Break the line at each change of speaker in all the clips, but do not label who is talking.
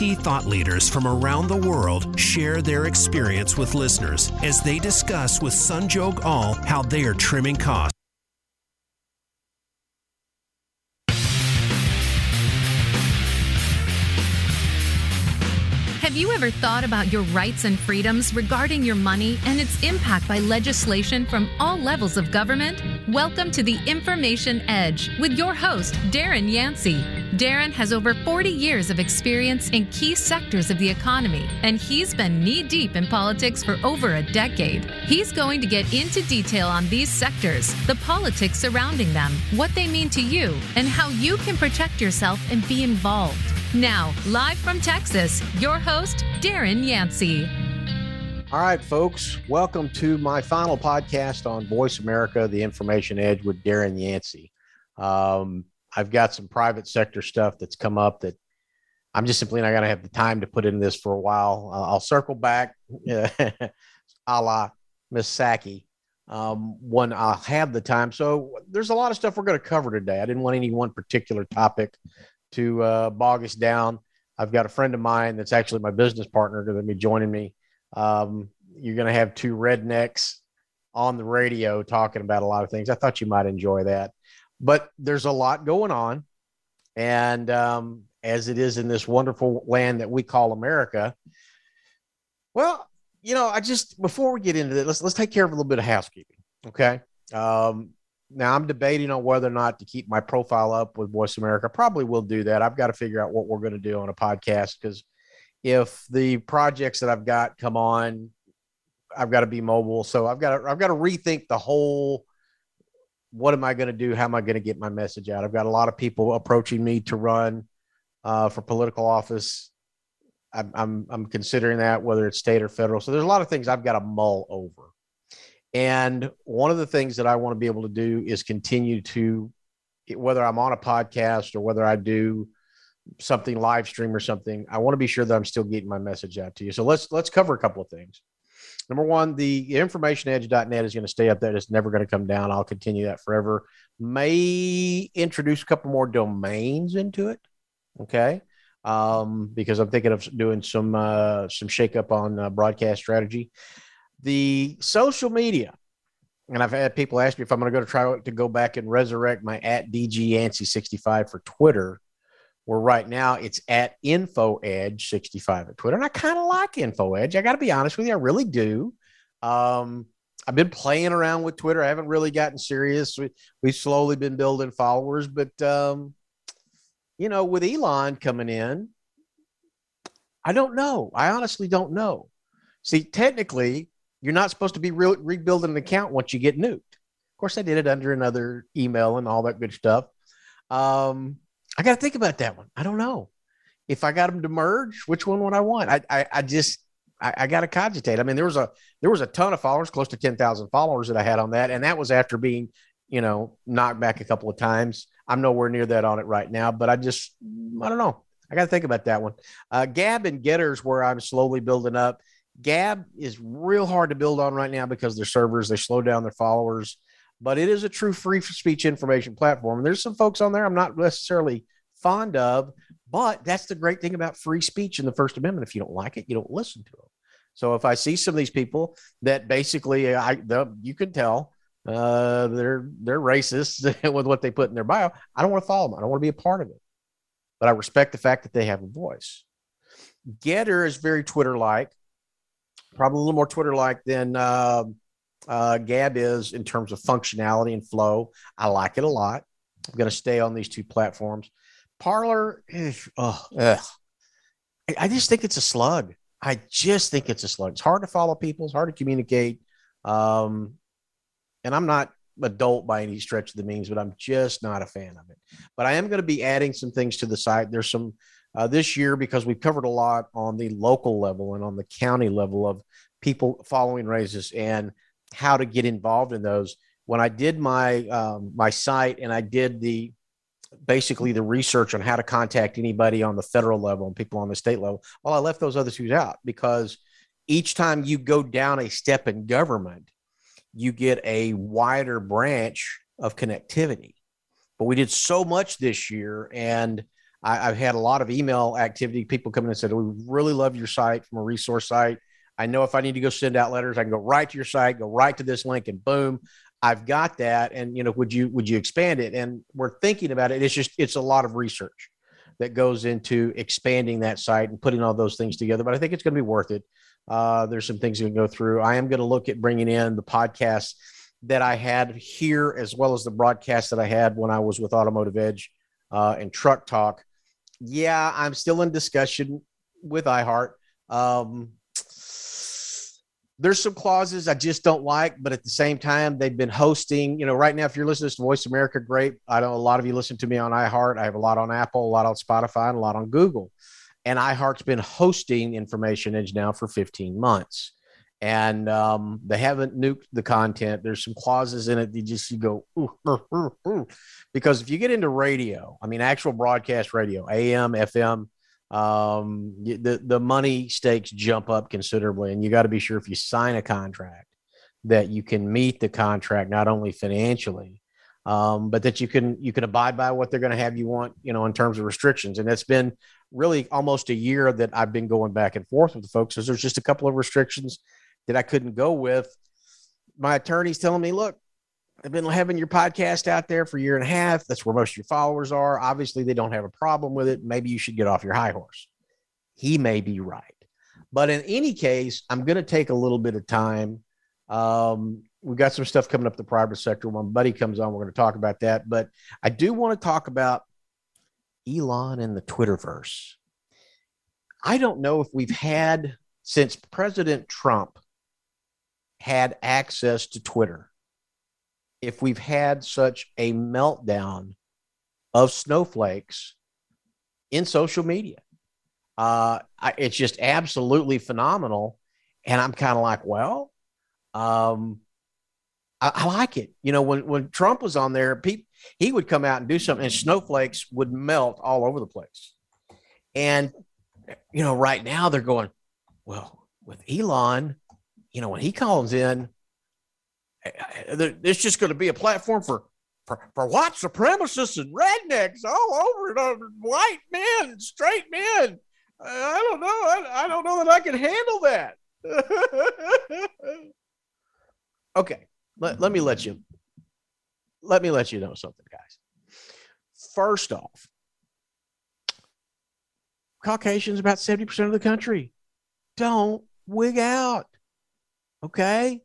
Thought leaders from around the world share their experience with listeners as they discuss with Sanjog All how they are trimming costs.
You ever thought about your rights and freedoms regarding your money and its impact by legislation from all levels of government? Welcome to the Information Edge with your host, Darren Yancey. Darren has over 40 years of experience in key sectors of the economy, and he's been knee deep in politics for over a decade. He's going to get into detail on these sectors, the politics surrounding them, what they mean to you, and how you can protect yourself and be involved. Now, live from Texas, your host, Darren Yancey.
All right, folks, welcome to my final podcast on Voice America, the Information Edge with Darren Yancey. Um, I've got some private sector stuff that's come up that I'm just simply not going to have the time to put in this for a while. Uh, I'll circle back a la Miss Psaki um, when I'll have the time. So there's a lot of stuff we're going to cover today. I didn't want any one particular topic to uh, bog us down. I've got a friend of mine that's actually my business partner going to be joining me. Um, you're going to have two rednecks on the radio talking about a lot of things. I thought you might enjoy that. But there's a lot going on. And um, as it is in this wonderful land that we call America, well, you know, I just before we get into it, let's let's take care of a little bit of housekeeping. Okay. Um, now I'm debating on whether or not to keep my profile up with Voice America. Probably will do that. I've got to figure out what we're going to do on a podcast because if the projects that I've got come on, I've got to be mobile. So I've got to, I've got to rethink the whole. What am I going to do? How am I going to get my message out? I've got a lot of people approaching me to run uh, for political office. I'm, I'm I'm considering that whether it's state or federal. So there's a lot of things I've got to mull over. And one of the things that I want to be able to do is continue to, whether I'm on a podcast or whether I do something live stream or something, I want to be sure that I'm still getting my message out to you. So let's let's cover a couple of things. Number one, the informationedge.net is going to stay up there. It's never going to come down. I'll continue that forever. May introduce a couple more domains into it. Okay. Um, because I'm thinking of doing some uh, some shakeup on uh, broadcast strategy the social media, and I've had people ask me if I'm going to go to try to go back and resurrect my at DGANSI65 for Twitter, where right now it's at InfoEdge65 at Twitter. And I kind of like InfoEdge. I got to be honest with you, I really do. Um, I've been playing around with Twitter. I haven't really gotten serious. We, we've slowly been building followers, but um, you know, with Elon coming in, I don't know. I honestly don't know. See, technically, you're not supposed to be re- rebuilding an account once you get nuked. Of course, I did it under another email and all that good stuff. Um, I got to think about that one. I don't know if I got them to merge. Which one would I want? I I, I just I, I got to cogitate. I mean, there was a there was a ton of followers, close to ten thousand followers that I had on that, and that was after being you know knocked back a couple of times. I'm nowhere near that on it right now, but I just I don't know. I got to think about that one. Uh, Gab and Getters, where I'm slowly building up. Gab is real hard to build on right now because their servers they slow down their followers, but it is a true free speech information platform. And there's some folks on there I'm not necessarily fond of, but that's the great thing about free speech in the First Amendment. If you don't like it, you don't listen to them. So if I see some of these people that basically I the, you can tell uh, they're they're racist with what they put in their bio, I don't want to follow them. I don't want to be a part of it. But I respect the fact that they have a voice. Gettr is very Twitter like probably a little more Twitter like than uh, uh, Gab is in terms of functionality and flow. I like it a lot. I'm going to stay on these two platforms. Parler, oh, I just think it's a slug. I just think it's a slug. It's hard to follow people. It's hard to communicate. Um, and I'm not adult by any stretch of the means, but I'm just not a fan of it. But I am going to be adding some things to the site. There's some uh, this year because we've covered a lot on the local level and on the county level of people following races and how to get involved in those. When I did my um, my site and I did the basically the research on how to contact anybody on the federal level and people on the state level, well, I left those other two out because each time you go down a step in government, you get a wider branch of connectivity. But we did so much this year and I, have had a lot of email activity. People come in and said, "We really love your site from a resource site. I know if I need to go send out letters, I can go right to your site, go right to this link, and boom, I've got that. And you know, would you would you expand it? And we're thinking about it. It's just it's a lot of research that goes into expanding that site and putting all those things together. But I think it's going to be worth it. Uh, there's some things you can go through. I am going to look at bringing in the podcasts that I had here, as well as the broadcast that I had when I was with Automotive Edge uh, and Truck Talk. Yeah, I'm still in discussion with iHeart. Um, there's some clauses I just don't like, but at the same time, they've been hosting. You know, right now, if you're listening to Voice America, great. I know a lot of you listen to me on iHeart. I have a lot on Apple, a lot on Spotify, and a lot on Google. And iHeart's been hosting Information Edge now for 15 months and um, they haven't nuked the content. There's some clauses in it that just you go ooh, ooh, ooh, because if you get into radio, I mean actual broadcast radio, AM, FM, um, the the money stakes jump up considerably, and you got to be sure if you sign a contract that you can meet the contract not only financially, um, but that you can you can abide by what they're going to have you want, you know, in terms of restrictions. And it's been really almost a year that I've been going back and forth with the folks because there's just a couple of restrictions that I couldn't go with. My attorney's telling me, look, I've been having your podcast out there for a year and a half. That's where most of your followers are. Obviously, they don't have a problem with it. Maybe you should get off your high horse. He may be right. But in any case, I'm going to take a little bit of time. Um, we've got some stuff coming up the private sector. When my buddy comes on, we're going to talk about that. But I do want to talk about Elon and the Twitterverse. I don't know if we've had since President Trump had access to Twitter, if we've had such a meltdown of snowflakes in social media. Uh, I, it's just absolutely phenomenal. And I'm kind of like, well, um, I, I, like it. You know, when, when Trump was on there, pe- he would come out and do something, and snowflakes would melt all over the place. And, you know, right now they're going, well, with Elon, you know, when he comes in, there's just going to be a platform for for, for white supremacists and rednecks all over it, white men, straight men. I don't know. I, I don't know that I can handle that. okay, let, let me let you let me let you know something, guys. First off, Caucasians about 70% of the country. Don't wig out. Okay.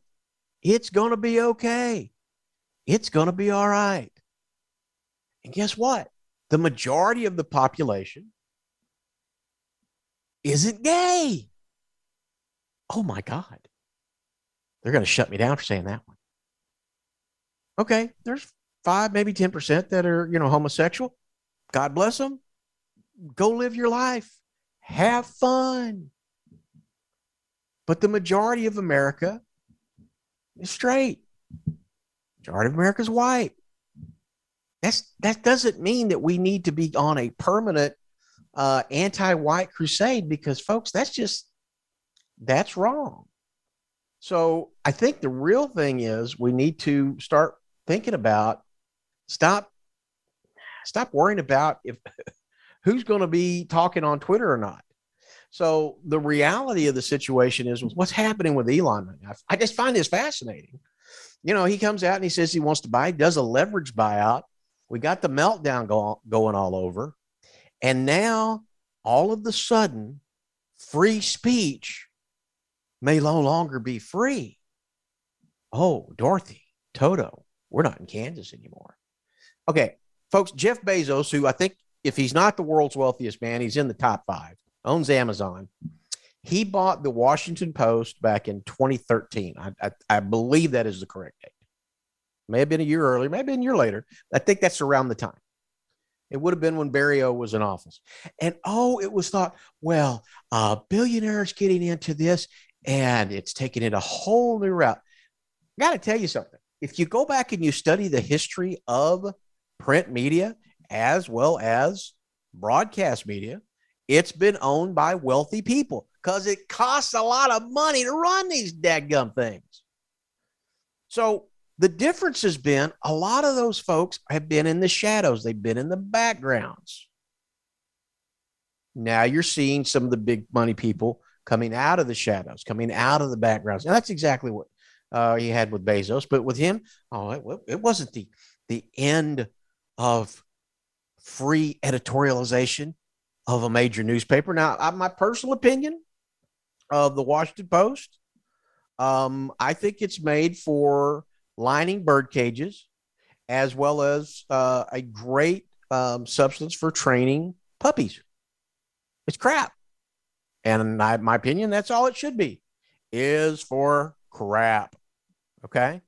It's going to be okay. It's going to be all right. And guess what? The majority of the population isn't gay. Oh my God. They're going to shut me down for saying that one. Okay. There's five, maybe 10% that are, you know, homosexual. God bless them. Go live your life. Have fun. But the majority of America is straight. Majority of America is white. That's that doesn't mean that we need to be on a permanent uh, anti-white crusade because, folks, that's just that's wrong. So I think the real thing is we need to start thinking about stop stop worrying about if who's going to be talking on Twitter or not. So the reality of the situation is what's happening with Elon. I just find this fascinating. You know, he comes out and he says he wants to buy, does a leverage buyout. We got the meltdown go, going all over. And now all of the sudden, free speech may no longer be free. Oh, Dorothy, Toto, we're not in Kansas anymore. Okay, folks, Jeff Bezos, who I think if he's not the world's wealthiest man, he's in the top five owns Amazon. He bought the Washington Post back in 2013. I, I, I believe that is the correct date. May have been a year earlier, maybe a year later. I think that's around the time. It would have been when Barry O was in office. And oh, it was thought, well, billionaires getting into this and it's taking it a whole new route. I got to tell you something. If you go back and you study the history of print media as well as broadcast media, it's been owned by wealthy people because it costs a lot of money to run these dadgum things. So the difference has been a lot of those folks have been in the shadows, they've been in the backgrounds. Now you're seeing some of the big money people coming out of the shadows, coming out of the backgrounds. And that's exactly what uh, he had with Bezos. But with him, oh, it, it wasn't the the end of free editorialization of a major newspaper. Now, my personal opinion of the Washington Post, um, I think it's made for lining bird cages as well as uh, a great um, substance for training puppies. It's crap. And in my opinion, that's all it should be is for crap. Okay.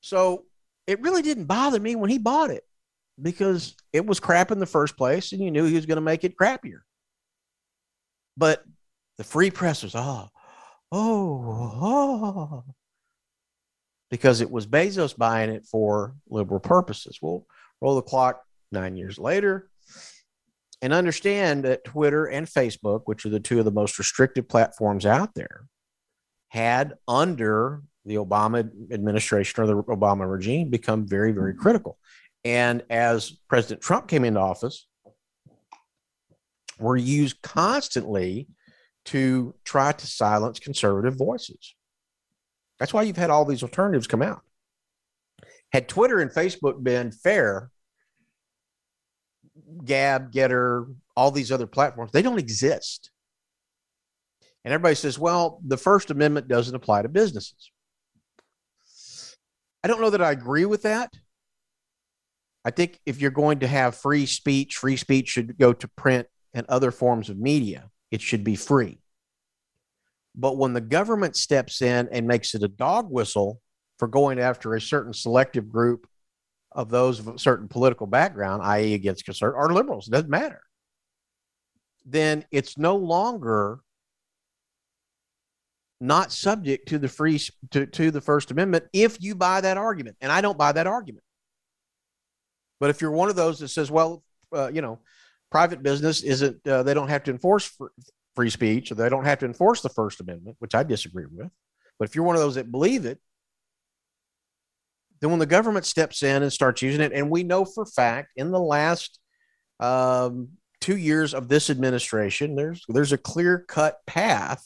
So it really didn't bother me when he bought it because it was crap in the first place and you knew he was going to make it crappier. But the free press was, ah, oh, oh, oh, because it was Bezos buying it for liberal purposes. We'll roll the clock nine years later and understand that Twitter and Facebook, which are the two of the most restrictive platforms out there, had under the Obama administration or the Obama regime become very, very critical. And as President Trump came into office, were used constantly to try to silence conservative voices. That's why you've had all these alternatives come out. Had Twitter and Facebook been fair, Gab, Gettr, all these other platforms, they don't exist. And everybody says, well, the First Amendment doesn't apply to businesses. I don't know that I agree with that. I think if you're going to have free speech, free speech should go to print and other forms of media. It should be free. But when the government steps in and makes it a dog whistle for going after a certain selective group of those of a certain political background, i.e., against conservative or liberals, it doesn't matter, then it's no longer not subject to the free to, to the First Amendment if you buy that argument. And I don't buy that argument. But if you're one of those that says, well, uh, you know, private business isn't, uh, they don't have to enforce free speech or they don't have to enforce the First Amendment, which I disagree with. But if you're one of those that believe it, then when the government steps in and starts using it, and we know for fact in the last um, two years of this administration, there's there's a clear cut path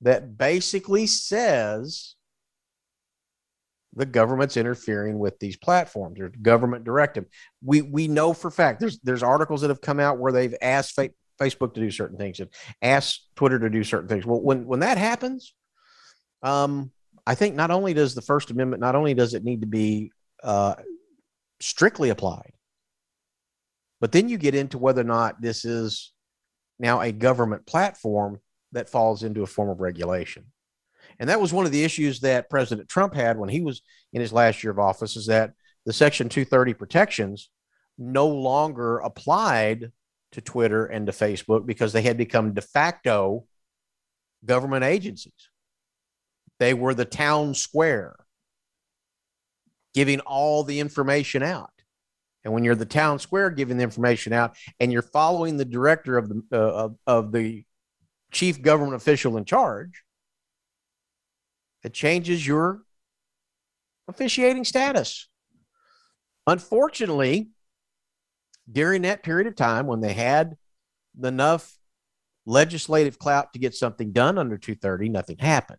that basically says the government's interfering with these platforms or government directive. We we know for fact there's there's articles that have come out where they've asked fa- Facebook to do certain things and asked Twitter to do certain things. Well, when when that happens, um, I think not only does the First Amendment not only does it need to be uh, strictly applied, but then you get into whether or not this is now a government platform that falls into a form of regulation. And that was one of the issues that President Trump had when he was in his last year of office is that the Section 230 protections no longer applied to Twitter and to Facebook because they had become de facto government agencies. They were the town square, giving all the information out. And when you're the town square giving the information out and you're following the director of the, uh, of, of the chief government official in charge, it changes your officiating status. Unfortunately, during that period of time when they had enough legislative clout to get something done under 230, nothing happened.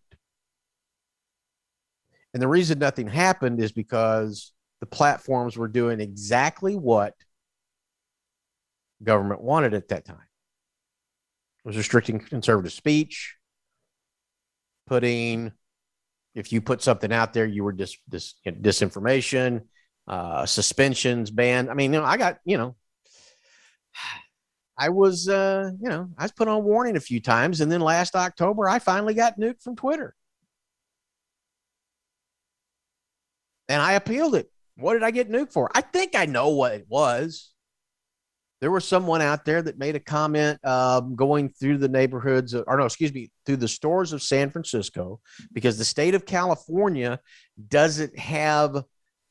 And the reason nothing happened is because the platforms were doing exactly what government wanted at that time. It was restricting conservative speech, putting if you put something out there, you were dis, dis disinformation, uh, suspensions, banned. I mean, you know, I got, you know, I was, uh, you know, I was put on warning a few times, and then last October, I finally got nuked from Twitter, and I appealed it. What did I get nuked for? I think I know what it was there was someone out there that made a comment um, going through the neighborhoods, or no, excuse me, through the stores of San Francisco, because the state of California doesn't have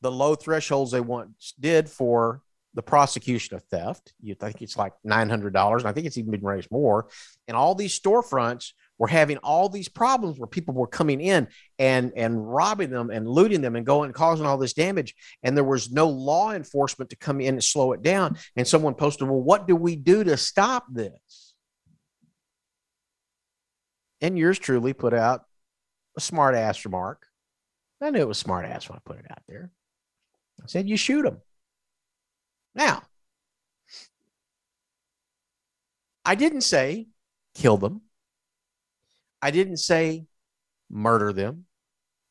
the low thresholds they once did for the prosecution of theft. You think it's like nine hundred dollars, and I think it's even been raised more. And all these storefronts were having all these problems where people were coming in and and robbing them and looting them and going and causing all this damage. And there was no law enforcement to come in and slow it down. And someone posted well what do we do to stop this? And yours truly put out a smart ass remark. I knew it was smart ass when i put it out there. I said you shoot them now i didn't say kill them I didn't say murder them.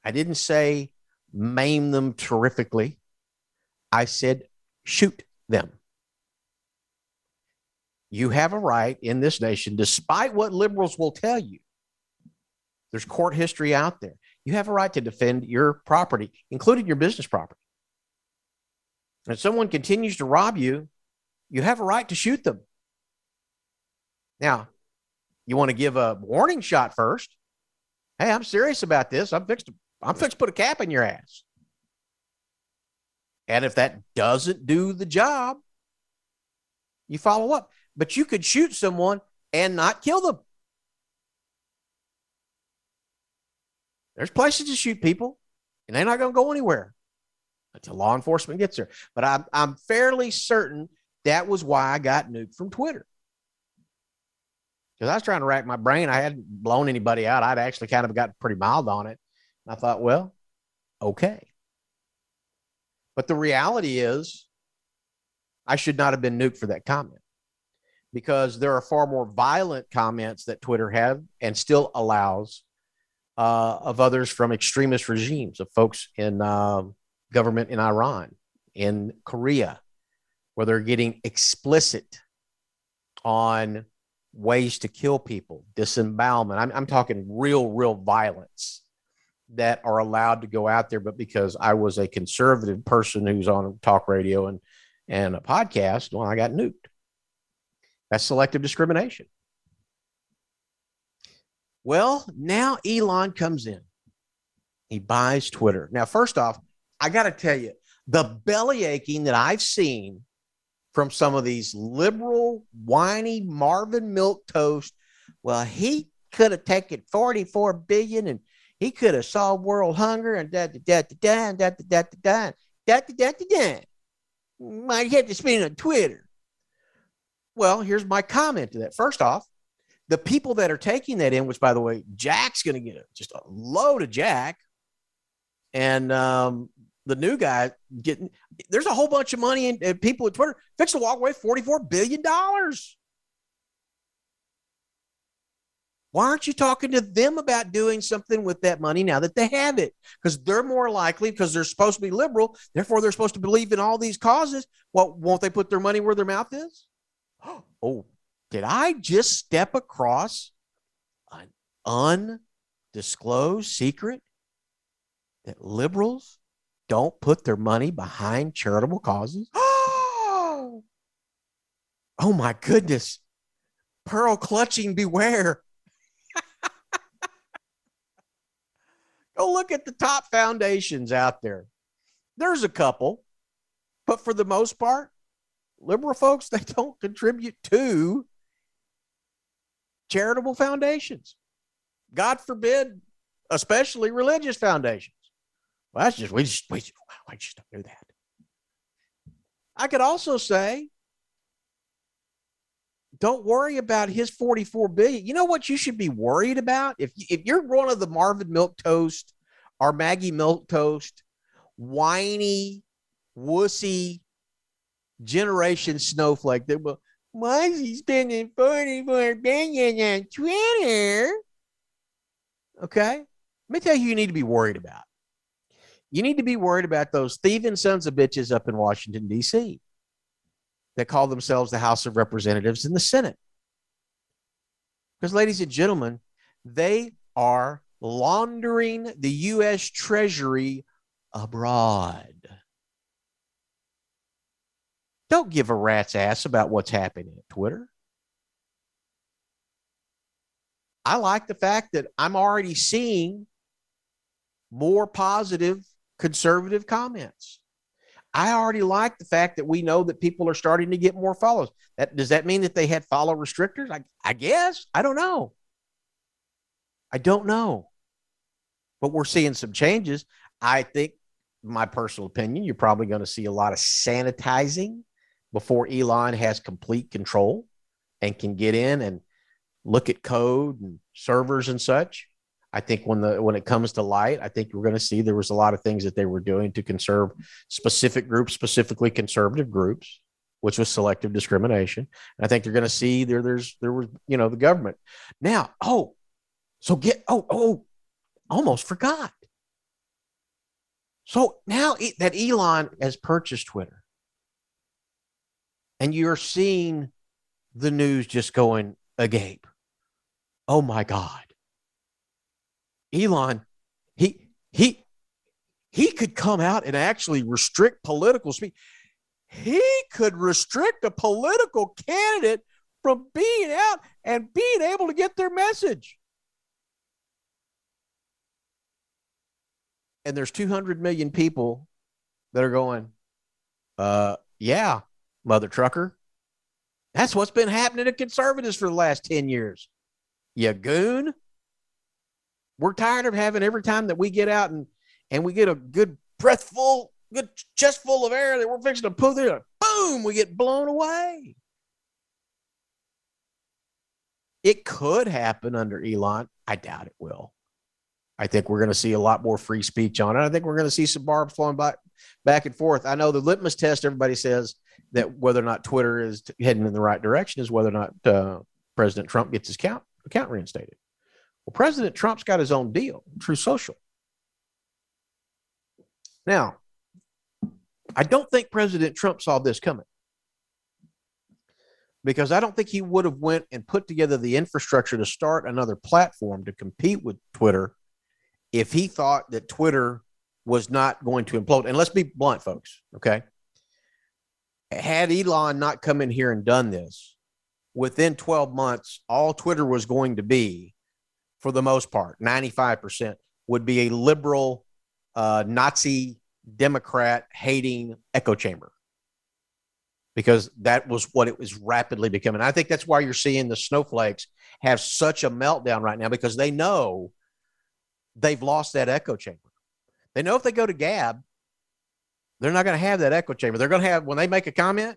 I didn't say maim them terrifically. I said shoot them. You have a right in this nation, despite what liberals will tell you. There's court history out there. You have a right to defend your property, including your business property. And if someone continues to rob you, you have a right to shoot them. Now, you want to give a warning shot first. Hey, I'm serious about this. I'm fixed. To, I'm fixed to put a cap in your ass. And if that doesn't do the job, you follow up. But you could shoot someone and not kill them. There's places to shoot people, and they're not going to go anywhere until law enforcement gets there. But I'm, I'm fairly certain that was why I got nuked from Twitter because I was trying to rack my brain. I hadn't blown anybody out. I'd actually kind of got pretty mild on it. And I thought, well, okay. But the reality is, I should not have been nuked for that comment because there are far more violent comments that Twitter have and still allows uh, of others from extremist regimes, of folks in uh, government in Iran, in Korea, where they're getting explicit on ways to kill people, disembowelment. I'm, I'm talking real, real violence that are allowed to go out there. But because I was a conservative person who's on talk radio and, and a podcast, well, I got nuked. That's selective discrimination. Well, now Elon comes in. He buys Twitter. Now, first off, I got to tell you, the belly aching that I've seen from some of these liberal, whiny Marvin Milk Toast. Well, he could have taken 44 billion and he could have solved world hunger and da da da da da da da da da da da da. Might have to spend on Twitter. Well, here's my comment to that. First off, the people that are taking that in, which by the way, Jack's going to get just a load of Jack, and um, the new guy getting there's a whole bunch of money and, and people at Twitter fix to walk away $44 billion. Why aren't you talking to them about doing something with that money now that they have it? Because they're more likely, because they're supposed to be liberal, therefore they're supposed to believe in all these causes. Well, won't they put their money where their mouth is? Oh, did I just step across an undisclosed secret that liberals don't put their money behind charitable causes? oh my goodness. Pearl clutching, beware. Go look at the top foundations out there. There's a couple, but for the most part, liberal folks, they don't contribute to charitable foundations. God forbid, especially religious foundations. Well, that's just we just we just, just don't do that. I could also say, don't worry about his 44 billion. You know what you should be worried about? If if you're one of the Marvin Milk Toast or Maggie Milk Toast, whiny, wussy generation snowflake that will why is he spending 44 billion on Twitter? Okay. Let me tell you you need to be worried about you need to be worried about those thieving sons of bitches up in Washington, D.C. that call themselves the House of Representatives and the Senate. Because, ladies and gentlemen, they are laundering the U.S. Treasury abroad. Don't give a rat's ass about what's happening at Twitter. I like the fact that I'm already seeing more positive conservative comments. I already like the fact that we know that people are starting to get more follows. That does that mean that they had follow restrictors? I, I guess I don't know. I don't know. But we're seeing some changes. I think, my personal opinion, you're probably going to see a lot of sanitizing before Elon has complete control and can get in and look at code and servers and such. I think when the when it comes to light, I think we're going to see there was a lot of things that they were doing to conserve specific groups, specifically conservative groups, which was selective discrimination. And I think you're going to see there there's there was you know the government now. Oh, so get oh oh, almost forgot. So now that Elon has purchased Twitter, and you're seeing the news just going agape. Oh my God. Elon, he he he could come out and actually restrict political speech. He could restrict a political candidate from being out and being able to get their message. And there's 200 million people that are going, uh, yeah, mother trucker. That's what's been happening to conservatives for the last 10 years. You goon. We're tired of having every time that we get out and, and we get a good breathful, good chest full of air that we're fixing to pull through, boom, we get blown away. It could happen under Elon. I doubt it will. I think we're going to see a lot more free speech on it. I think we're going to see some barbs flowing back, back and forth. I know the litmus test, everybody says that whether or not Twitter is heading in the right direction is whether or not uh, President Trump gets his account, account reinstated. Well, President Trump's got his own deal, Truth Social. Now, I don't think President Trump saw this coming because I don't think he would have went and put together the infrastructure to start another platform to compete with Twitter if he thought that Twitter was not going to implode. And let's be blunt, folks. Okay had Elon not come in here and done this, within 12 months, all Twitter was going to be, for the most part, 95%, would be a liberal, uh, Nazi, Democrat hating echo chamber. Because that was what it was rapidly becoming. I think that's why you're seeing the snowflakes have such a meltdown right now because they know they've lost that echo chamber. They know if they go to Gab, they're not going to have that echo chamber. They're going to have when they make a comment,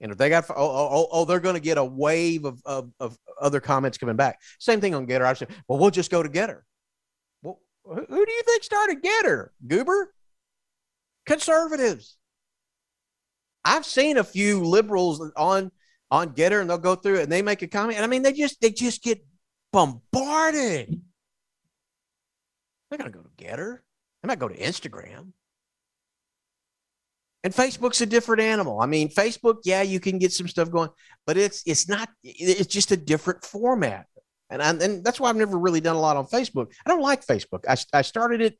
and if they got oh oh oh, oh they're going to get a wave of, of of other comments coming back. Same thing on Gettr. I said, well, we'll just go to Gettr. Well, who do you think started Gettr? Goober? Conservatives. I've seen a few liberals on on Gettr, and they'll go through it and they make a comment, and I mean they just they just get bombarded. They're to go to Gettr. They might go to Instagram. And Facebook's a different animal. I mean, Facebook, yeah, you can get some stuff going, but it's it's not. It's just a different format, and I, and that's why I've never really done a lot on Facebook. I don't like Facebook. I, I started it,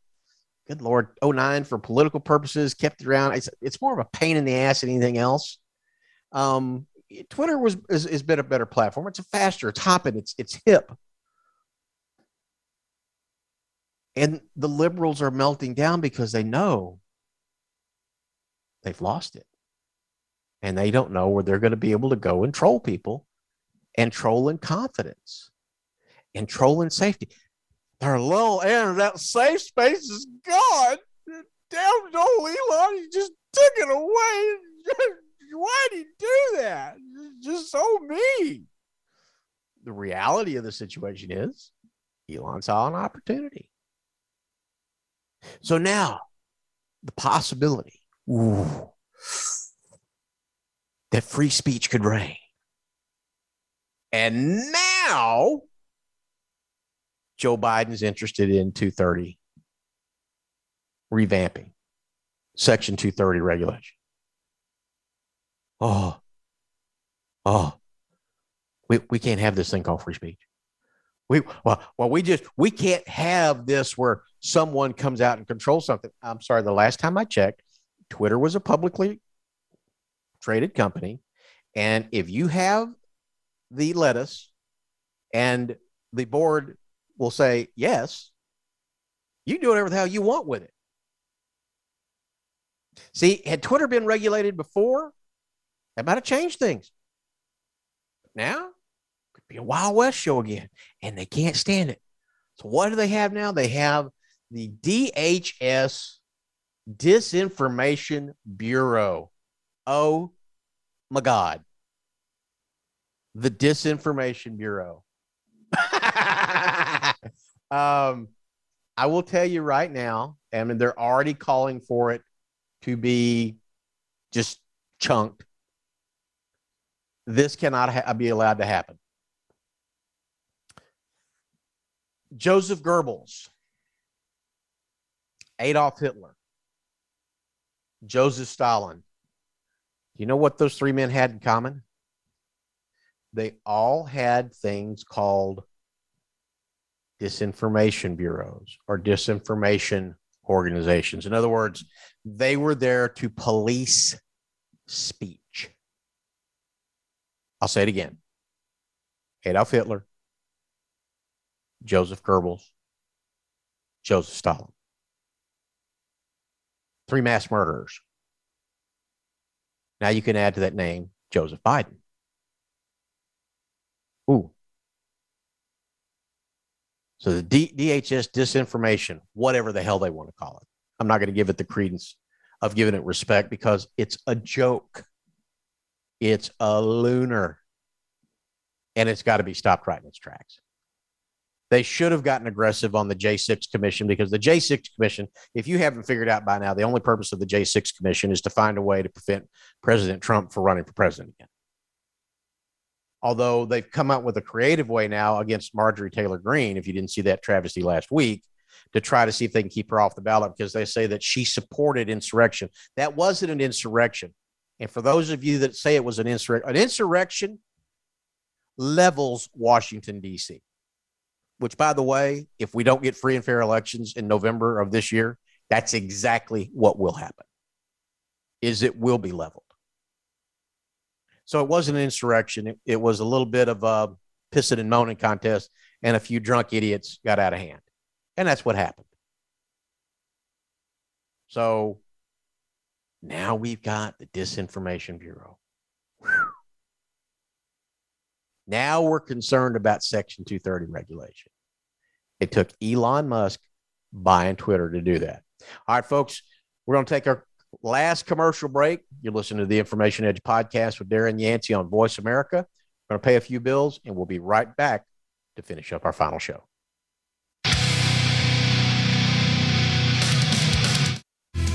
good lord, 09 for political purposes. Kept it around. It's it's more of a pain in the ass than anything else. Um, Twitter was is, is been a better platform. It's a faster. It's hopping. It's it's hip. And the liberals are melting down because they know they've lost it. And they don't know where they're going to be able to go and troll people and troll in confidence and troll in safety. Their little internet safe space is gone. Damn old Elon, he just took it away. Why did he do that? It's just so mean. The reality of the situation is Elon saw an opportunity. So now the possibility Ooh, that free speech could reign. And now Joe Biden's interested in 230 revamping Section 230 regulation. Oh, oh, we, we can't have this thing called free speech. We well, well, we just we can't have this where someone comes out and controls something. I'm sorry, the last time I checked, Twitter was a publicly traded company. And if you have the lettuce and the board will say yes, you do whatever the hell you want with it. See, had Twitter been regulated before, that might have changed things. Now, could be a Wild West show again, and they can't stand it. So what do they have now? They have the DHS Disinformation Bureau. Oh my God. The Disinformation Bureau. um, I will tell you right now, I mean, they're already calling for it to be just chunked. This cannot ha- be allowed to happen. Joseph Goebbels, Adolf Hitler, Joseph Stalin. You know what those three men had in common? They all had things called disinformation bureaus or disinformation organizations. In other words, they were there to police speech. I'll say it again Adolf Hitler, Joseph Goebbels, Joseph Stalin. Three mass murderers. Now you can add to that name Joseph Biden. Ooh. So the D- DHS disinformation, whatever the hell they want to call it. I'm not going to give it the credence of giving it respect because it's a joke. It's a lunar. And it's got to be stopped right in its tracks. They should have gotten aggressive on the J6 Commission because the J6 Commission, if you haven't figured out by now, the only purpose of the J6 Commission is to find a way to prevent President Trump from running for president again. Although they've come up with a creative way now against Marjorie Taylor Greene, if you didn't see that travesty last week, to try to see if they can keep her off the ballot because they say that she supported insurrection. That wasn't an insurrection. And for those of you that say it was an insurrection, an insurrection levels Washington, D.C which by the way, if we don't get free and fair elections in November of this year, that's exactly what will happen. Is it will be leveled. So it wasn't an insurrection. It, it was a little bit of a pissing and moaning contest, and a few drunk idiots got out of hand. And that's what happened. So now we've got the Disinformation Bureau. Now we're concerned about Section 230 regulation. It took Elon Musk buying Twitter to do that. All right, folks, we're going to take our last commercial break. You're listening to the Information Edge podcast with Darren Yancey on Voice America. We're going to pay a few bills, and we'll be right back to finish up our final show.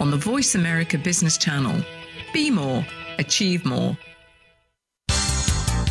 on the Voice America Business Channel. Be more, achieve more.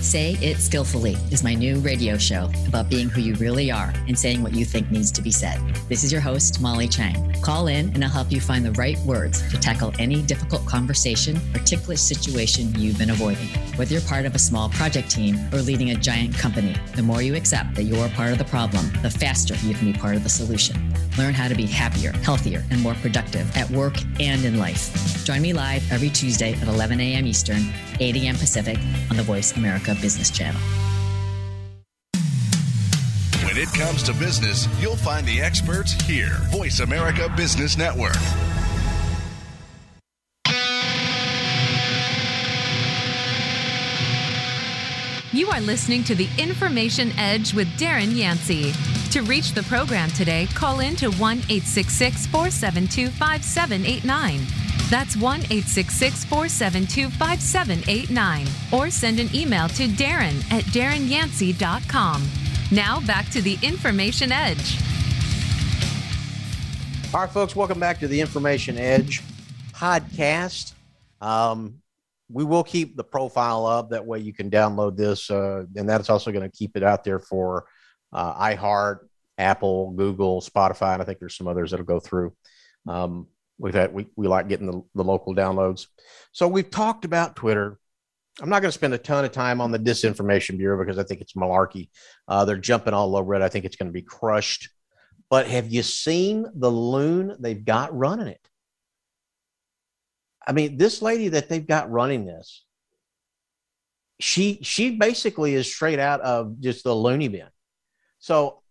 Say It Skillfully is my new radio show about being who you really are and saying what you think needs to be said. This is your host, Molly Chang. Call in and I'll help you find the right words to tackle any difficult conversation or ticklish situation you've been avoiding. Whether you're part of a small project team or leading a giant company, the more you accept that you're part of the problem, the faster you can be part of the solution. Learn how to be happier, healthier, and more productive at work and in life. Join me live every Tuesday at 11 a.m. Eastern, 8 a.m. Pacific on the Voice America Business Channel.
When it comes to business, you'll find the experts here. Voice America Business Network.
You are listening to the Information Edge with Darren Yancey. To reach the program today, call in to 1 866 472 5789. That's 1 866 472 5789. Or send an email to Darren at darrenyancey.com. Now back to the Information Edge.
All right, folks, welcome back to the Information Edge podcast. Um, we will keep the profile up. That way you can download this. Uh, and that's also going to keep it out there for uh, iHeart, Apple, Google, Spotify. And I think there's some others that'll go through. Um, we've had, we, we like getting the, the local downloads. So we've talked about Twitter. I'm not going to spend a ton of time on the Disinformation Bureau because I think it's malarkey. Uh, they're jumping all over it. I think it's going to be crushed. But have you seen the loon they've got running it? I mean, this lady that they've got running this, she she basically is straight out of just the loony bin. So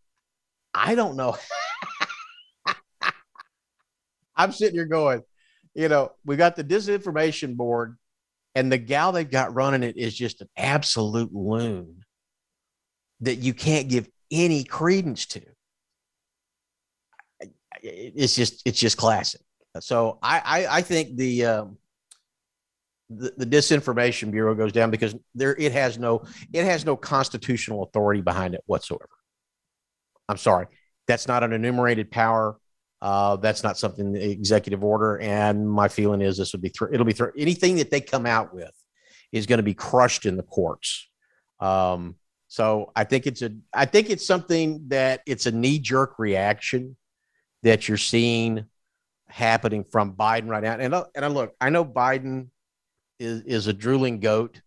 I don't know. I'm sitting here going, you know, we got the disinformation board, and the gal they've got running it is just an absolute loon that you can't give any credence to. It's just it's just classic. So I, I, I think the, um, the the disinformation bureau goes down because there it has no it has no constitutional authority behind it whatsoever. I'm sorry, that's not an enumerated power. Uh, that's not something the executive order. And my feeling is this would be th- it'll be th- anything that they come out with is going to be crushed in the courts. Um, so I think it's a I think it's something that it's a knee jerk reaction that you're seeing happening from Biden right now. And uh, and I look, I know Biden is is a drooling goat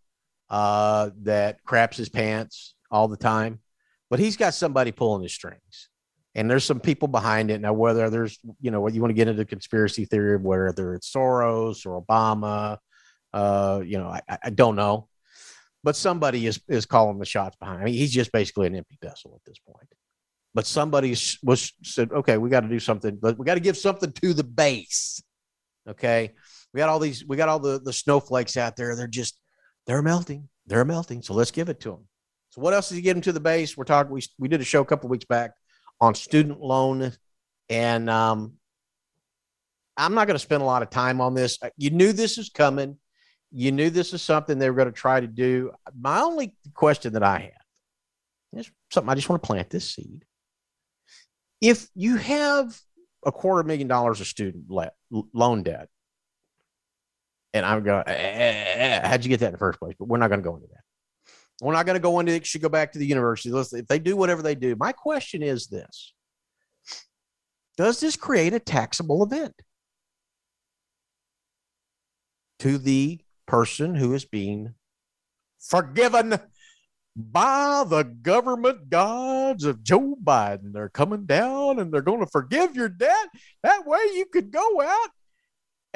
uh, that craps his pants all the time, but he's got somebody pulling his strings, and there's some people behind it now. Whether there's you know what you want to get into conspiracy theory, whether it's Soros or Obama, uh, you know, I, I don't know, but somebody is is calling the shots behind. I mean, he's just basically an empty vessel at this point but somebody was said, okay, we got to do something, but we got to give something to the base. Okay. We got all these, we got all the, the snowflakes out there. They're just, they're melting. They're melting. So let's give it to them. So what else did you get them to the base? We're talking, we, we did a show a couple weeks back on student loan and, um, I'm not going to spend a lot of time on this. You knew this was coming. You knew this is something they were going to try to do. My only question that I have is something I just want to plant this seed if you have a quarter million dollars of student le- loan debt, and I'm going, eh, eh, eh, how'd you get that in the first place? But we're not going to go into that. We're not going to go into it. Should go back to the university. Listen, if they do whatever they do, my question is this: Does this create a taxable event to the person who is being forgiven by the government gods of Joe Biden. They're coming down and they're going to forgive your debt. That way you could go out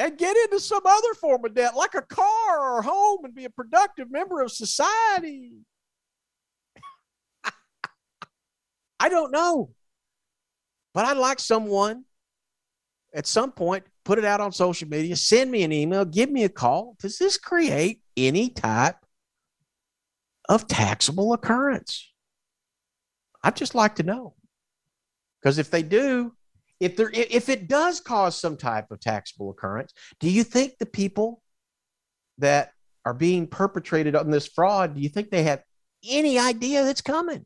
and get into some other form of debt, like a car or a home, and be a productive member of society. I don't know. But I'd like someone at some point put it out on social media, send me an email, give me a call. Does this create any type of taxable occurrence? I'd just like to know. Because if they do, if there if it does cause some type of taxable occurrence, do you think the people that are being perpetrated on this fraud, do you think they have any idea that's coming?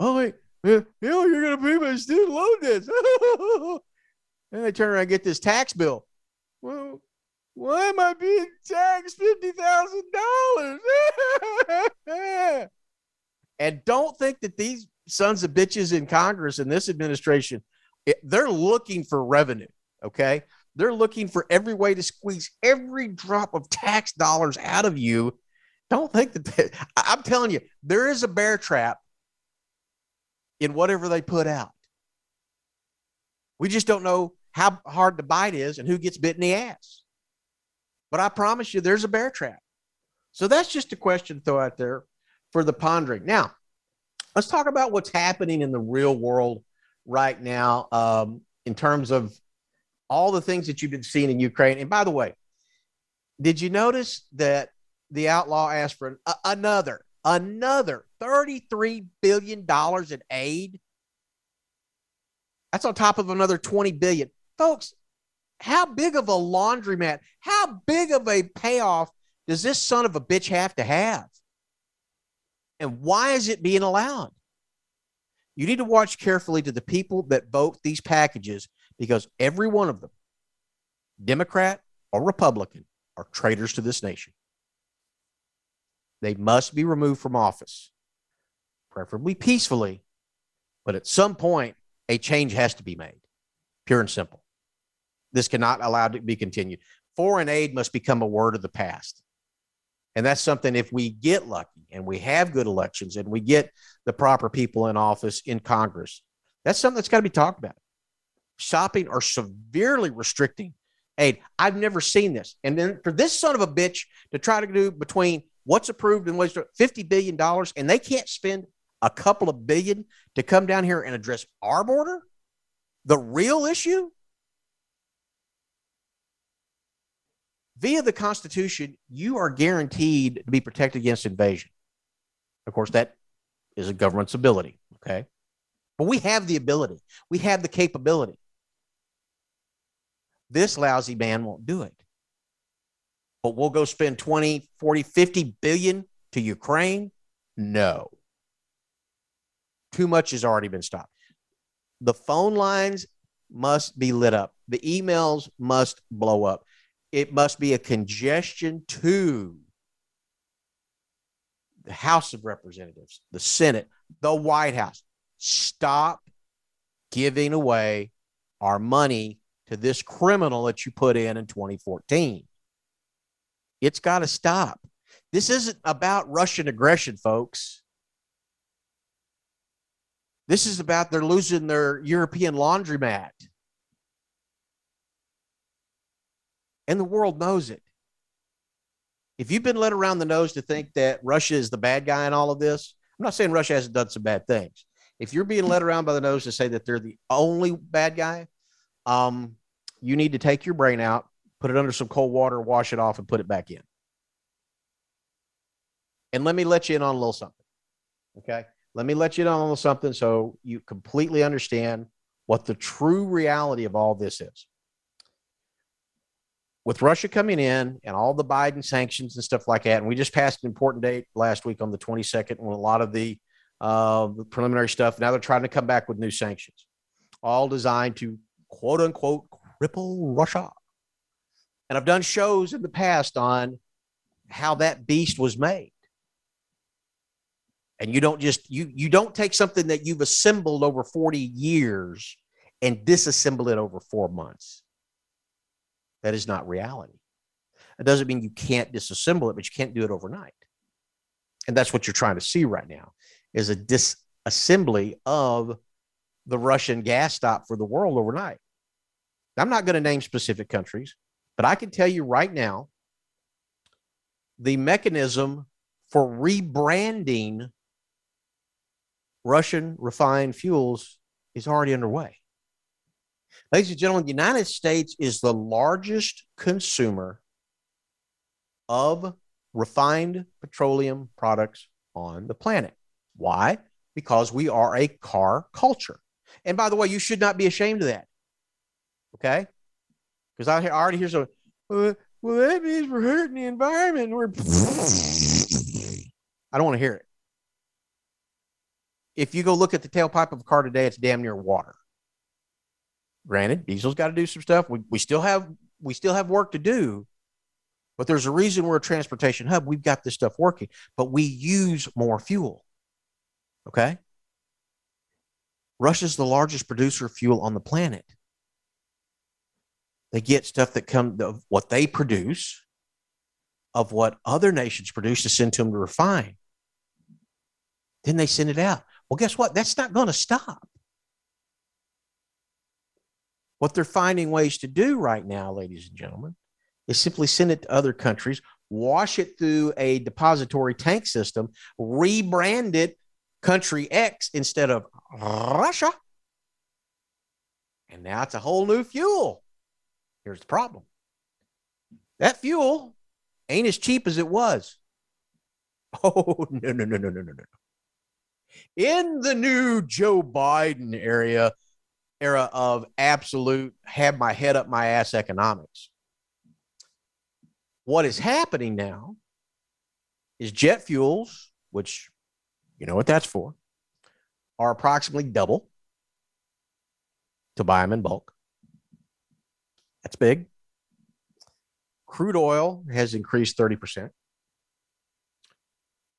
Oh, wait, you know, you're going to pay my student loan debts. and they turn around and get this tax bill. Well, why am I being taxed fifty thousand dollars? and don't think that these sons of bitches in Congress in this administration, they're looking for revenue. Okay, they're looking for every way to squeeze every drop of tax dollars out of you. Don't think that they, I'm telling you, there is a bear trap in whatever they put out. We just don't know how hard the bite is and who gets bit in the ass. But I promise you, there's a bear trap. So that's just a question to throw out there for the pondering. Now, let's talk about what's happening in the real world right now um, in terms of all the things that you've been seeing in Ukraine. And by the way, did you notice that the outlaw asked for a, another, another $33 billion in aid. That's on top of another 20 billion. Folks, how big of a laundromat, how big of a payoff does this son of a bitch have to have? And why is it being allowed? You need to watch carefully to the people that vote these packages because every one of them, Democrat or Republican, are traitors to this nation. They must be removed from office, preferably peacefully, but at some point, a change has to be made, pure and simple. This cannot allow to be continued. Foreign aid must become a word of the past. And that's something if we get lucky and we have good elections and we get the proper people in office in Congress, that's something that's got to be talked about. Stopping or severely restricting aid. I've never seen this. And then for this son of a bitch to try to do between what's approved and what's $50 billion, and they can't spend a couple of billion to come down here and address our border, the real issue. Via the Constitution, you are guaranteed to be protected against invasion. Of course, that is a government's ability. Okay. But we have the ability, we have the capability. This lousy man won't do it. But we'll go spend 20, 40, 50 billion to Ukraine? No. Too much has already been stopped. The phone lines must be lit up. The emails must blow up it must be a congestion to the House of Representatives, the Senate, the White House. Stop giving away our money to this criminal that you put in in 2014. It's got to stop. This isn't about Russian aggression, folks. This is about they're losing their European laundromat. And the world knows it. If you've been led around the nose to think that Russia is the bad guy in all of this, I'm not saying Russia hasn't done some bad things. If you're being led around by the nose to say that they're the only bad guy, um, you need to take your brain out, put it under some cold water, wash it off, and put it back in. And let me let you in on a little something. Okay. Let me let you in on a little something so you completely understand what the true reality of all this is with Russia coming in and all the Biden sanctions and stuff like that, and we just passed an important date last week on the 22nd when a lot of the, uh, preliminary stuff, now they're trying to come back with new sanctions, all designed to quote unquote cripple Russia. And I've done shows in the past on how that beast was made. And you don't just you you don't take something that you've assembled over 40 years and disassemble it over 4 months that is not reality. It doesn't mean you can't disassemble it, but you can't do it overnight. And that's what you're trying to see right now is a disassembly of the Russian gas stop for the world overnight. I'm not going to name specific countries, but I can tell you right now the mechanism for rebranding Russian refined fuels is already underway. Ladies and gentlemen, the United States is the largest consumer of refined petroleum products on the planet. Why? Because we are a car culture. And by the way, you should not be ashamed of that. Okay? Because I already hear some, well, well, that means we're hurting the environment. We're I don't want to hear it. If you go look at the tailpipe of a car today, it's damn near water. Granted, diesel's got to do some stuff. We, we still have we still have work to do, but there's a reason we're a transportation hub. We've got this stuff working, but we use more fuel. Okay. Russia's the largest producer of fuel on the planet. They get stuff that come of what they produce, of what other nations produce to send to them to refine. Then they send it out. Well, guess what? That's not going to stop. What they're finding ways to do right now, ladies and gentlemen, is simply send it to other countries, wash it through a depository tank system, rebrand it country X instead of Russia. And now it's a whole new fuel. Here's the problem that fuel ain't as cheap as it was. Oh, no, no, no, no, no, no, no. In the new Joe Biden area, era of absolute have my head up my ass economics. What is happening now is jet fuels, which you know what that's for, are approximately double to buy them in bulk. That's big. Crude oil has increased 30%.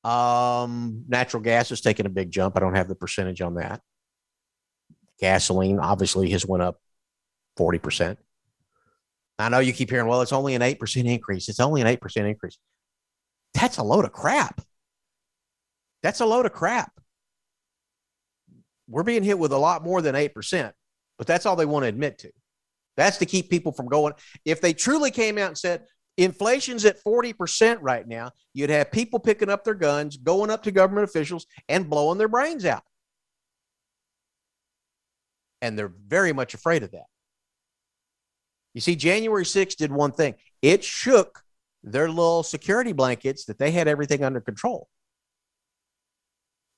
Um, natural gas has taken a big jump. I don't have the percentage on that. Gasoline obviously has went up 40%. I know you keep hearing, well, it's only an 8% increase. It's only an 8% increase. That's a load of crap. That's a load of crap. We're being hit with a lot more than 8%, but that's all they want to admit to. That's to keep people from going. If they truly came out and said, inflation's at 40% right now, you'd have people picking up their guns, going up to government officials, and blowing their brains out. And they're very much afraid of that. You see, January 6th did one thing it shook their little security blankets that they had everything under control.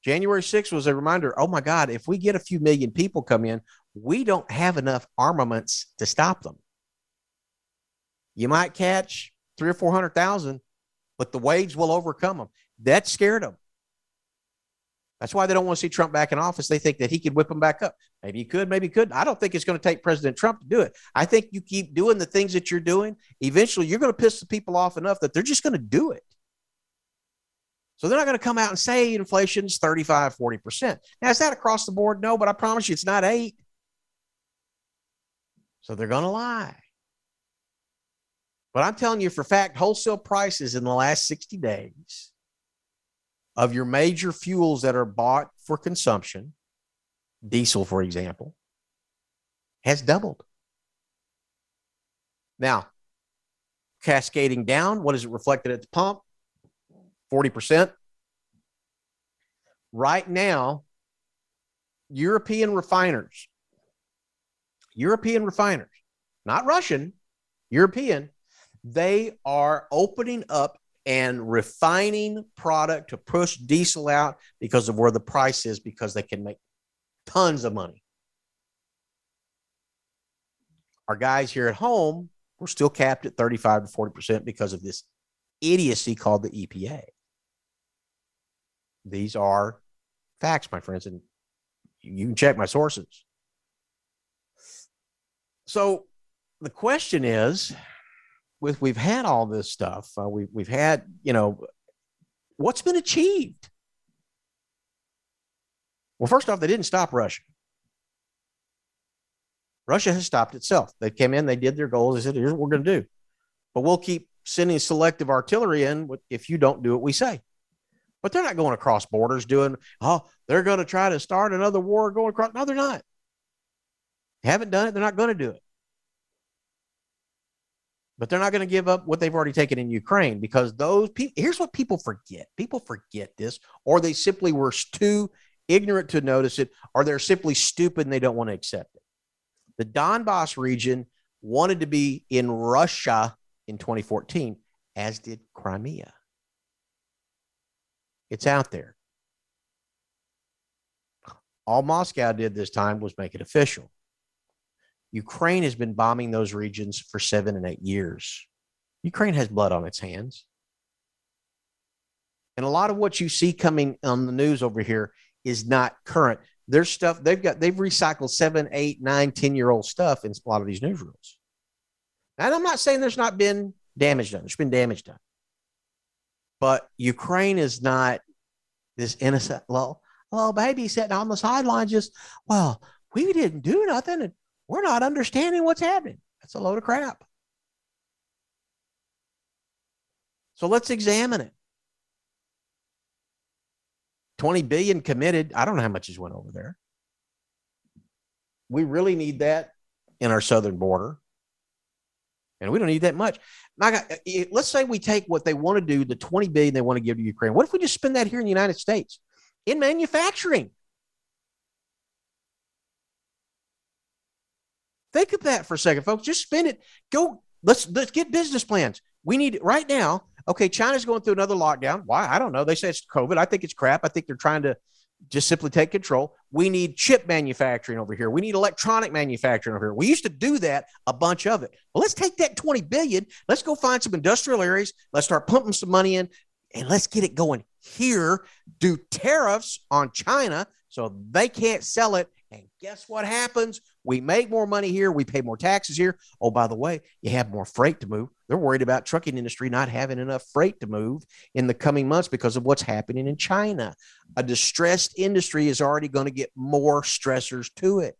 January 6th was a reminder oh my God, if we get a few million people come in, we don't have enough armaments to stop them. You might catch three or 400,000, but the waves will overcome them. That scared them. That's why they don't want to see Trump back in office. They think that he could whip them back up. Maybe he could, maybe he could. I don't think it's going to take President Trump to do it. I think you keep doing the things that you're doing, eventually you're going to piss the people off enough that they're just going to do it. So they're not going to come out and say inflation's 35, 40%. Now, is that across the board? No, but I promise you it's not eight. So they're going to lie. But I'm telling you for fact, wholesale prices in the last 60 days of your major fuels that are bought for consumption, diesel, for example, has doubled. Now, cascading down, what is it reflected at the pump? 40%. Right now, European refiners, European refiners, not Russian, European, they are opening up and refining product to push diesel out because of where the price is because they can make tons of money. Our guys here at home, we're still capped at 35 to 40% because of this idiocy called the EPA. These are facts, my friends, and you can check my sources. So the question is with we've had all this stuff. Uh, we we've had you know what's been achieved. Well, first off, they didn't stop Russia. Russia has stopped itself. They came in, they did their goals. They said, "Here's what we're going to do," but we'll keep sending selective artillery in if you don't do what we say. But they're not going across borders doing. Oh, they're going to try to start another war going across. No, they're not. They haven't done it. They're not going to do it but they're not going to give up what they've already taken in Ukraine because those people, here's what people forget. People forget this, or they simply were too ignorant to notice it, or they're simply stupid and they don't want to accept it. The Donbass region wanted to be in Russia in 2014, as did Crimea. It's out there. All Moscow did this time was make it official. Ukraine has been bombing those regions for seven and eight years. Ukraine has blood on its hands. And a lot of what you see coming on the news over here is not current. There's stuff they've got, they've recycled seven, eight, nine, 10 year old stuff in a lot of these newsrooms. And I'm not saying there's not been damage done, there's been damage done. But Ukraine is not this innocent little, little oh, baby sitting on the sideline, just, well, we didn't do nothing. And we're not understanding what's happening. That's a load of crap. So let's examine it. 20 billion committed. I don't know how much has went over there. We really need that in our southern border. And we don't need that much. Now, let's say we take what they want to do, the 20 billion they want to give to Ukraine. What if we just spend that here in the United States in manufacturing? Think of that for a second, folks. Just spend it. Go. Let's let's get business plans. We need right now. Okay, China's going through another lockdown. Why? I don't know. They say it's COVID. I think it's crap. I think they're trying to just simply take control. We need chip manufacturing over here. We need electronic manufacturing over here. We used to do that, a bunch of it. Well, let's take that 20 billion. Let's go find some industrial areas. Let's start pumping some money in and let's get it going here. Do tariffs on China so they can't sell it. Guess what happens? We make more money here. We pay more taxes here. Oh, by the way, you have more freight to move. They're worried about trucking industry not having enough freight to move in the coming months because of what's happening in China. A distressed industry is already going to get more stressors to it.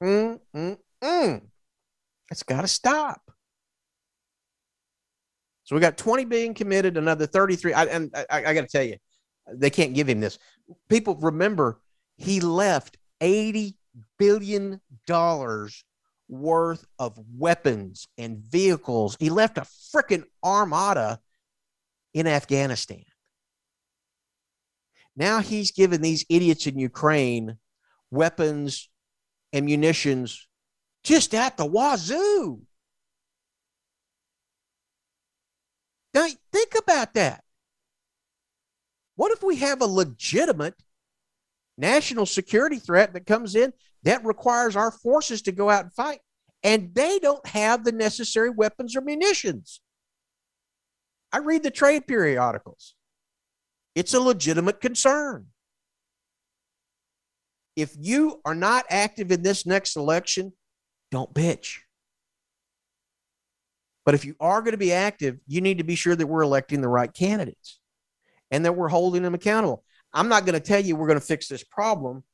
Mm, mm, mm. It's got to stop. So we got 20 billion committed, another 33. I, and I, I got to tell you, they can't give him this. People remember he left 80 billion dollars worth of weapons and vehicles. He left a freaking armada in Afghanistan. Now he's giving these idiots in Ukraine weapons and munitions just at the wazoo. Now, think about that. What if we have a legitimate national security threat that comes in that requires our forces to go out and fight, and they don't have the necessary weapons or munitions? I read the trade periodicals. It's a legitimate concern. If you are not active in this next election, don't bitch. But if you are going to be active, you need to be sure that we're electing the right candidates and that we're holding them accountable. I'm not going to tell you we're going to fix this problem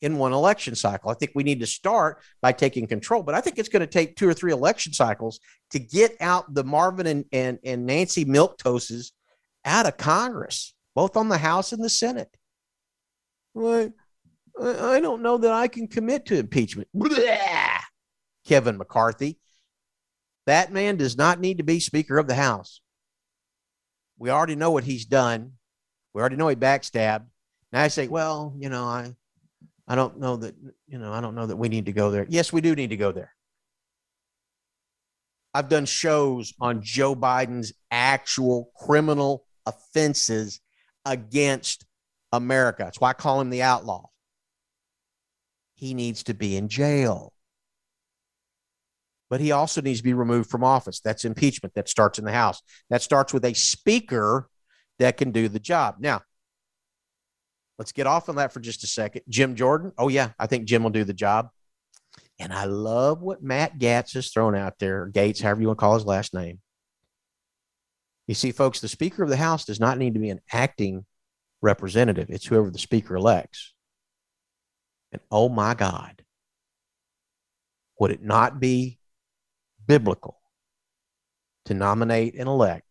in one election cycle. I think we need to start by taking control, but I think it's going to take two or three election cycles to get out the Marvin and, and, and Nancy Milquetoses out of Congress, both on the House and the Senate. Well, I don't know that I can commit to impeachment. Blah! Kevin McCarthy. That man does not need to be Speaker of the House. We already know what he's done. We already know he backstabbed. Now I say, well, you know, I, I don't know that, you know, I don't know that we need to go there. Yes, we do need to go there. I've done shows on Joe Biden's actual criminal offenses against America. That's why I call him the outlaw. He needs to be in jail but he also needs to be removed from office. That's impeachment. That starts in the House. That starts with a speaker that can do the job. Now, let's get off on that for just a second. Jim Jordan. Oh, yeah, I think Jim will do the job. And I love what Matt Gaetz has thrown out there, Gates, however you want to call his last name. You see, folks, the Speaker of the House does not need to be an acting representative, it's whoever the Speaker elects. And oh my God, would it not be biblical to nominate and elect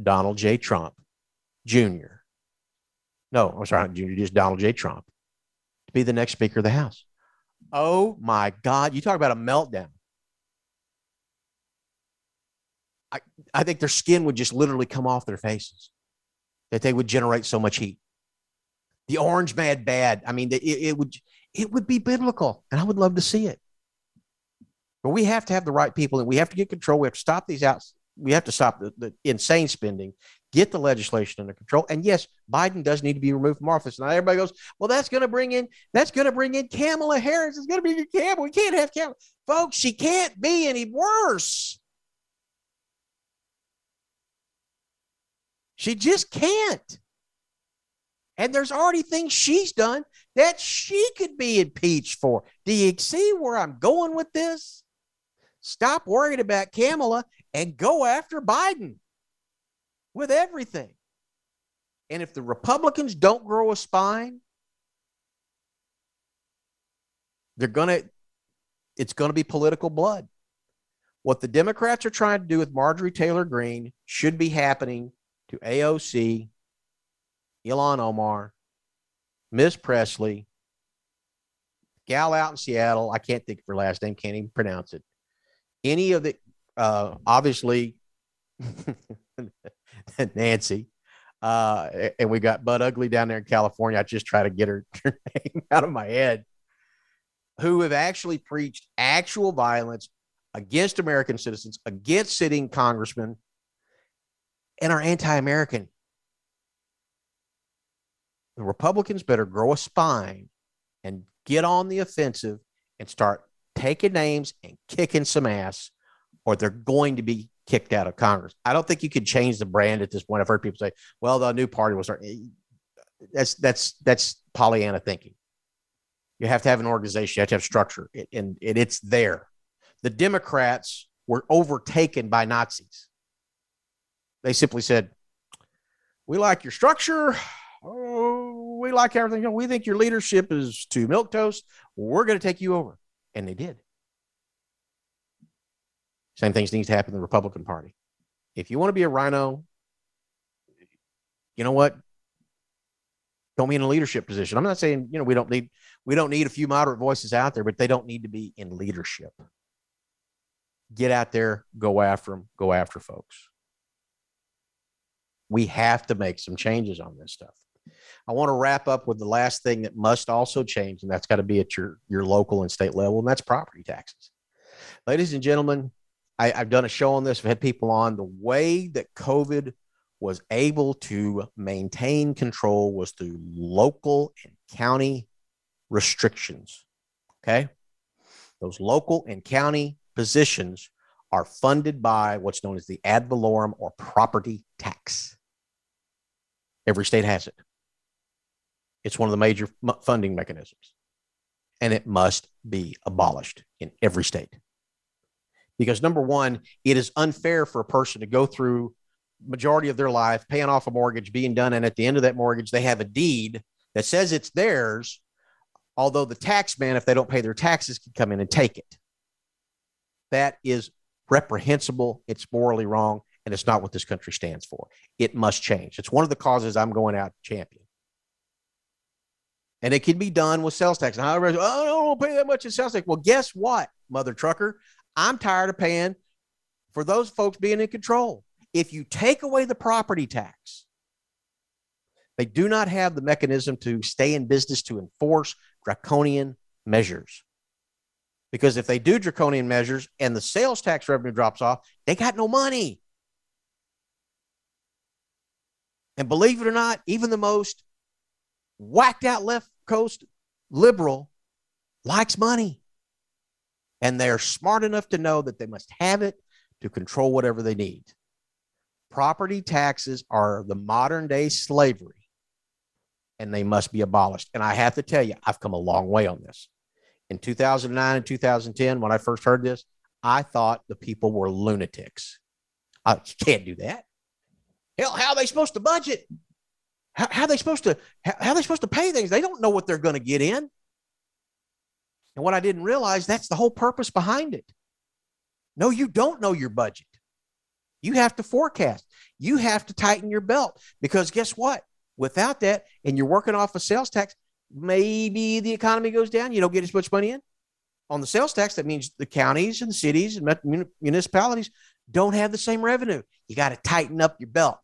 Donald J. Trump Jr. No, I'm sorry, Jr., just Donald J. Trump to be the next Speaker of the House. Oh my God. You talk about a meltdown. I, I think their skin would just literally come off their faces, that they would generate so much heat. The orange mad bad. I mean, it, it would it would be biblical, and I would love to see it. But we have to have the right people and we have to get control. We have to stop these out. We have to stop the, the insane spending, get the legislation under control. And yes, Biden does need to be removed from office. Now everybody goes, well, that's going to bring in, that's going to bring in Kamala Harris. It's going to be Kamala. We can't have Kamala. Folks, she can't be any worse. She just can't. And there's already things she's done that she could be impeached for. Do you see where I'm going with this? Stop worrying about Kamala and go after Biden with everything. And if the Republicans don't grow a spine, they're going to, it's going to be political blood. What the Democrats are trying to do with Marjorie Taylor Greene should be happening to AOC, Ilhan Omar, Miss Pressley, gal out in Seattle. I can't think of her last name, can't even pronounce it any of the uh, obviously Nancy, uh, and we got Bud Ugly down there in California. I just try to get her, her name out of my head. Who have actually preached actual violence against American citizens, against sitting congressmen, and are anti American. The Republicans better grow a spine and get on the offensive and start taking names and kicking some ass, or they're going to be kicked out of Congress. I don't think you can change the brand at this point. I've heard people say, "Well, the new party will start." That's that's that's Pollyanna thinking. You have to have an organization. You have to have structure, and, and it's there. The Democrats were overtaken by Nazis. They simply said, "We like your structure. Oh, we like everything. We think your leadership is too milk toast. We're going to take you over," and they did. Same things needs to happen in the Republican Party. If you want to be a RINO, you know what? Don't be in a leadership position. I'm not saying you know we don't need we don't need a few moderate voices out there, but they don't need to be in leadership. Get out there, go after them, go after folks. We have to make some changes on this stuff. I want to wrap up with the last thing that must also change, and that's got to be at your your local and state level, and that's property taxes. Ladies and gentlemen, I, have done a show on this. I've had people on. The way that COVID was able to maintain control was through local and county restrictions. Okay. Those local and county positions are funded by what's known as the ad valorem or property tax. Every state has it. It's one of the major funding mechanisms, and it must be abolished in every state because number one, it is unfair for a person to go through majority of their life paying off a mortgage, being done, and at the end of that mortgage, they have a deed that says it's theirs. Although the tax man, if they don't pay their taxes, can come in and take it. That is reprehensible. It's morally wrong, and it's not what this country stands for. It must change. It's one of the causes I'm going out to champion. And it can be done with sales tax. And I oh, I don't pay that much in sales tax. Well, guess what, mother trucker? I'm tired of paying for those folks being in control. If you take away the property tax, they do not have the mechanism to stay in business to enforce draconian measures. Because if they do draconian measures and the sales tax revenue drops off, they got no money. And believe it or not, even the most whacked out left coast liberal likes money and they're smart enough to know that they must have it to control whatever they need. Property taxes are the modern day slavery and they must be abolished. And I have to tell you, I've come a long way on this. In 2009 and 2010, when I first heard this, I thought the people were lunatics. I can't do that. Hell, how are they supposed to budget? How, how are they supposed to how, how are they supposed to pay things? They don't know what they're going to get in. And what I didn't realize, that's the whole purpose behind it. No, you don't know your budget. You have to forecast. You have to tighten your belt because guess what? Without that, and you're working off a sales tax, maybe the economy goes down. You don't get as much money in. On the sales tax, that means the counties and the cities and municipalities don't have the same revenue. You got to tighten up your belt.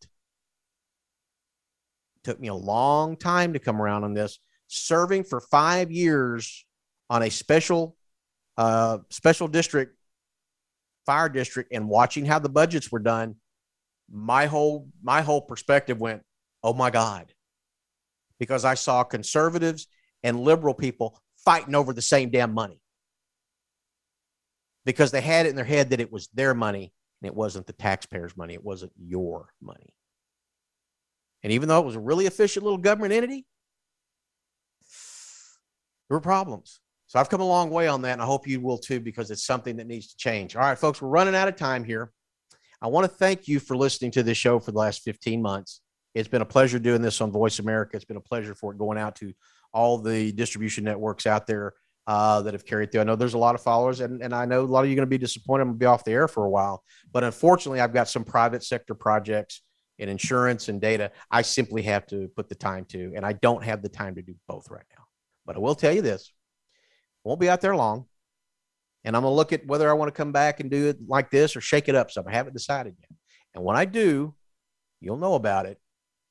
It took me a long time to come around on this. Serving for five years on a special uh, special district fire district and watching how the budgets were done, my whole my whole perspective went, oh my God, because I saw conservatives and liberal people fighting over the same damn money because they had it in their head that it was their money and it wasn't the taxpayers' money. It wasn't your money. And even though it was a really efficient little government entity, there were problems. So I've come a long way on that, and I hope you will too, because it's something that needs to change. All right, folks, we're running out of time here. I want to thank you for listening to this show for the last 15 months. It's been a pleasure doing this on Voice America. It's been a pleasure for it going out to all the distribution networks out there uh, that have carried through. I know there's a lot of followers, and, and I know a lot of you are going to be disappointed. I'm going to be off the air for a while. But unfortunately, I've got some private sector projects in insurance and data. I simply have to put the time to, and I don't have the time to do both right now. But I will tell you this won't be out there long. And I'm going to look at whether I want to come back and do it like this or shake it up some. I haven't decided yet. And when I do, you'll know about it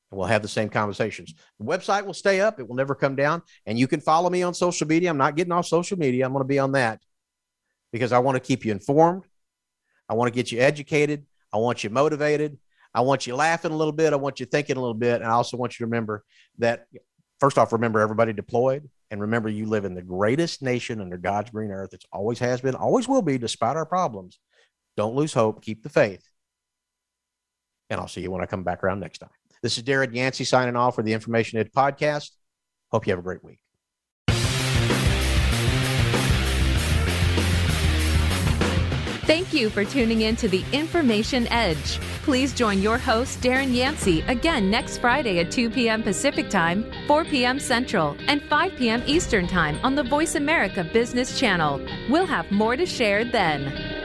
and we'll have the same conversations. The website will stay up, it will never come down. And you can follow me on social media. I'm not getting off social media. I'm going to be on that because I want to keep you informed. I want to get you educated. I want you motivated. I want you laughing a little bit. I want you thinking a little bit. And I also want you to remember that, first off, remember everybody deployed. And remember, you live in the greatest nation under God's green earth. It's always has been, always will be, despite our problems. Don't lose hope. Keep the faith. And I'll see you when I come back around next time. This is Darren Yancey signing off for the Information Edge podcast. Hope you have a great week.
Thank you for tuning in to the Information Edge. Please join your host, Darren Yancey, again next Friday at 2 p.m. Pacific Time, 4 p.m. Central, and 5 p.m. Eastern Time on the Voice America Business Channel. We'll have more to share then.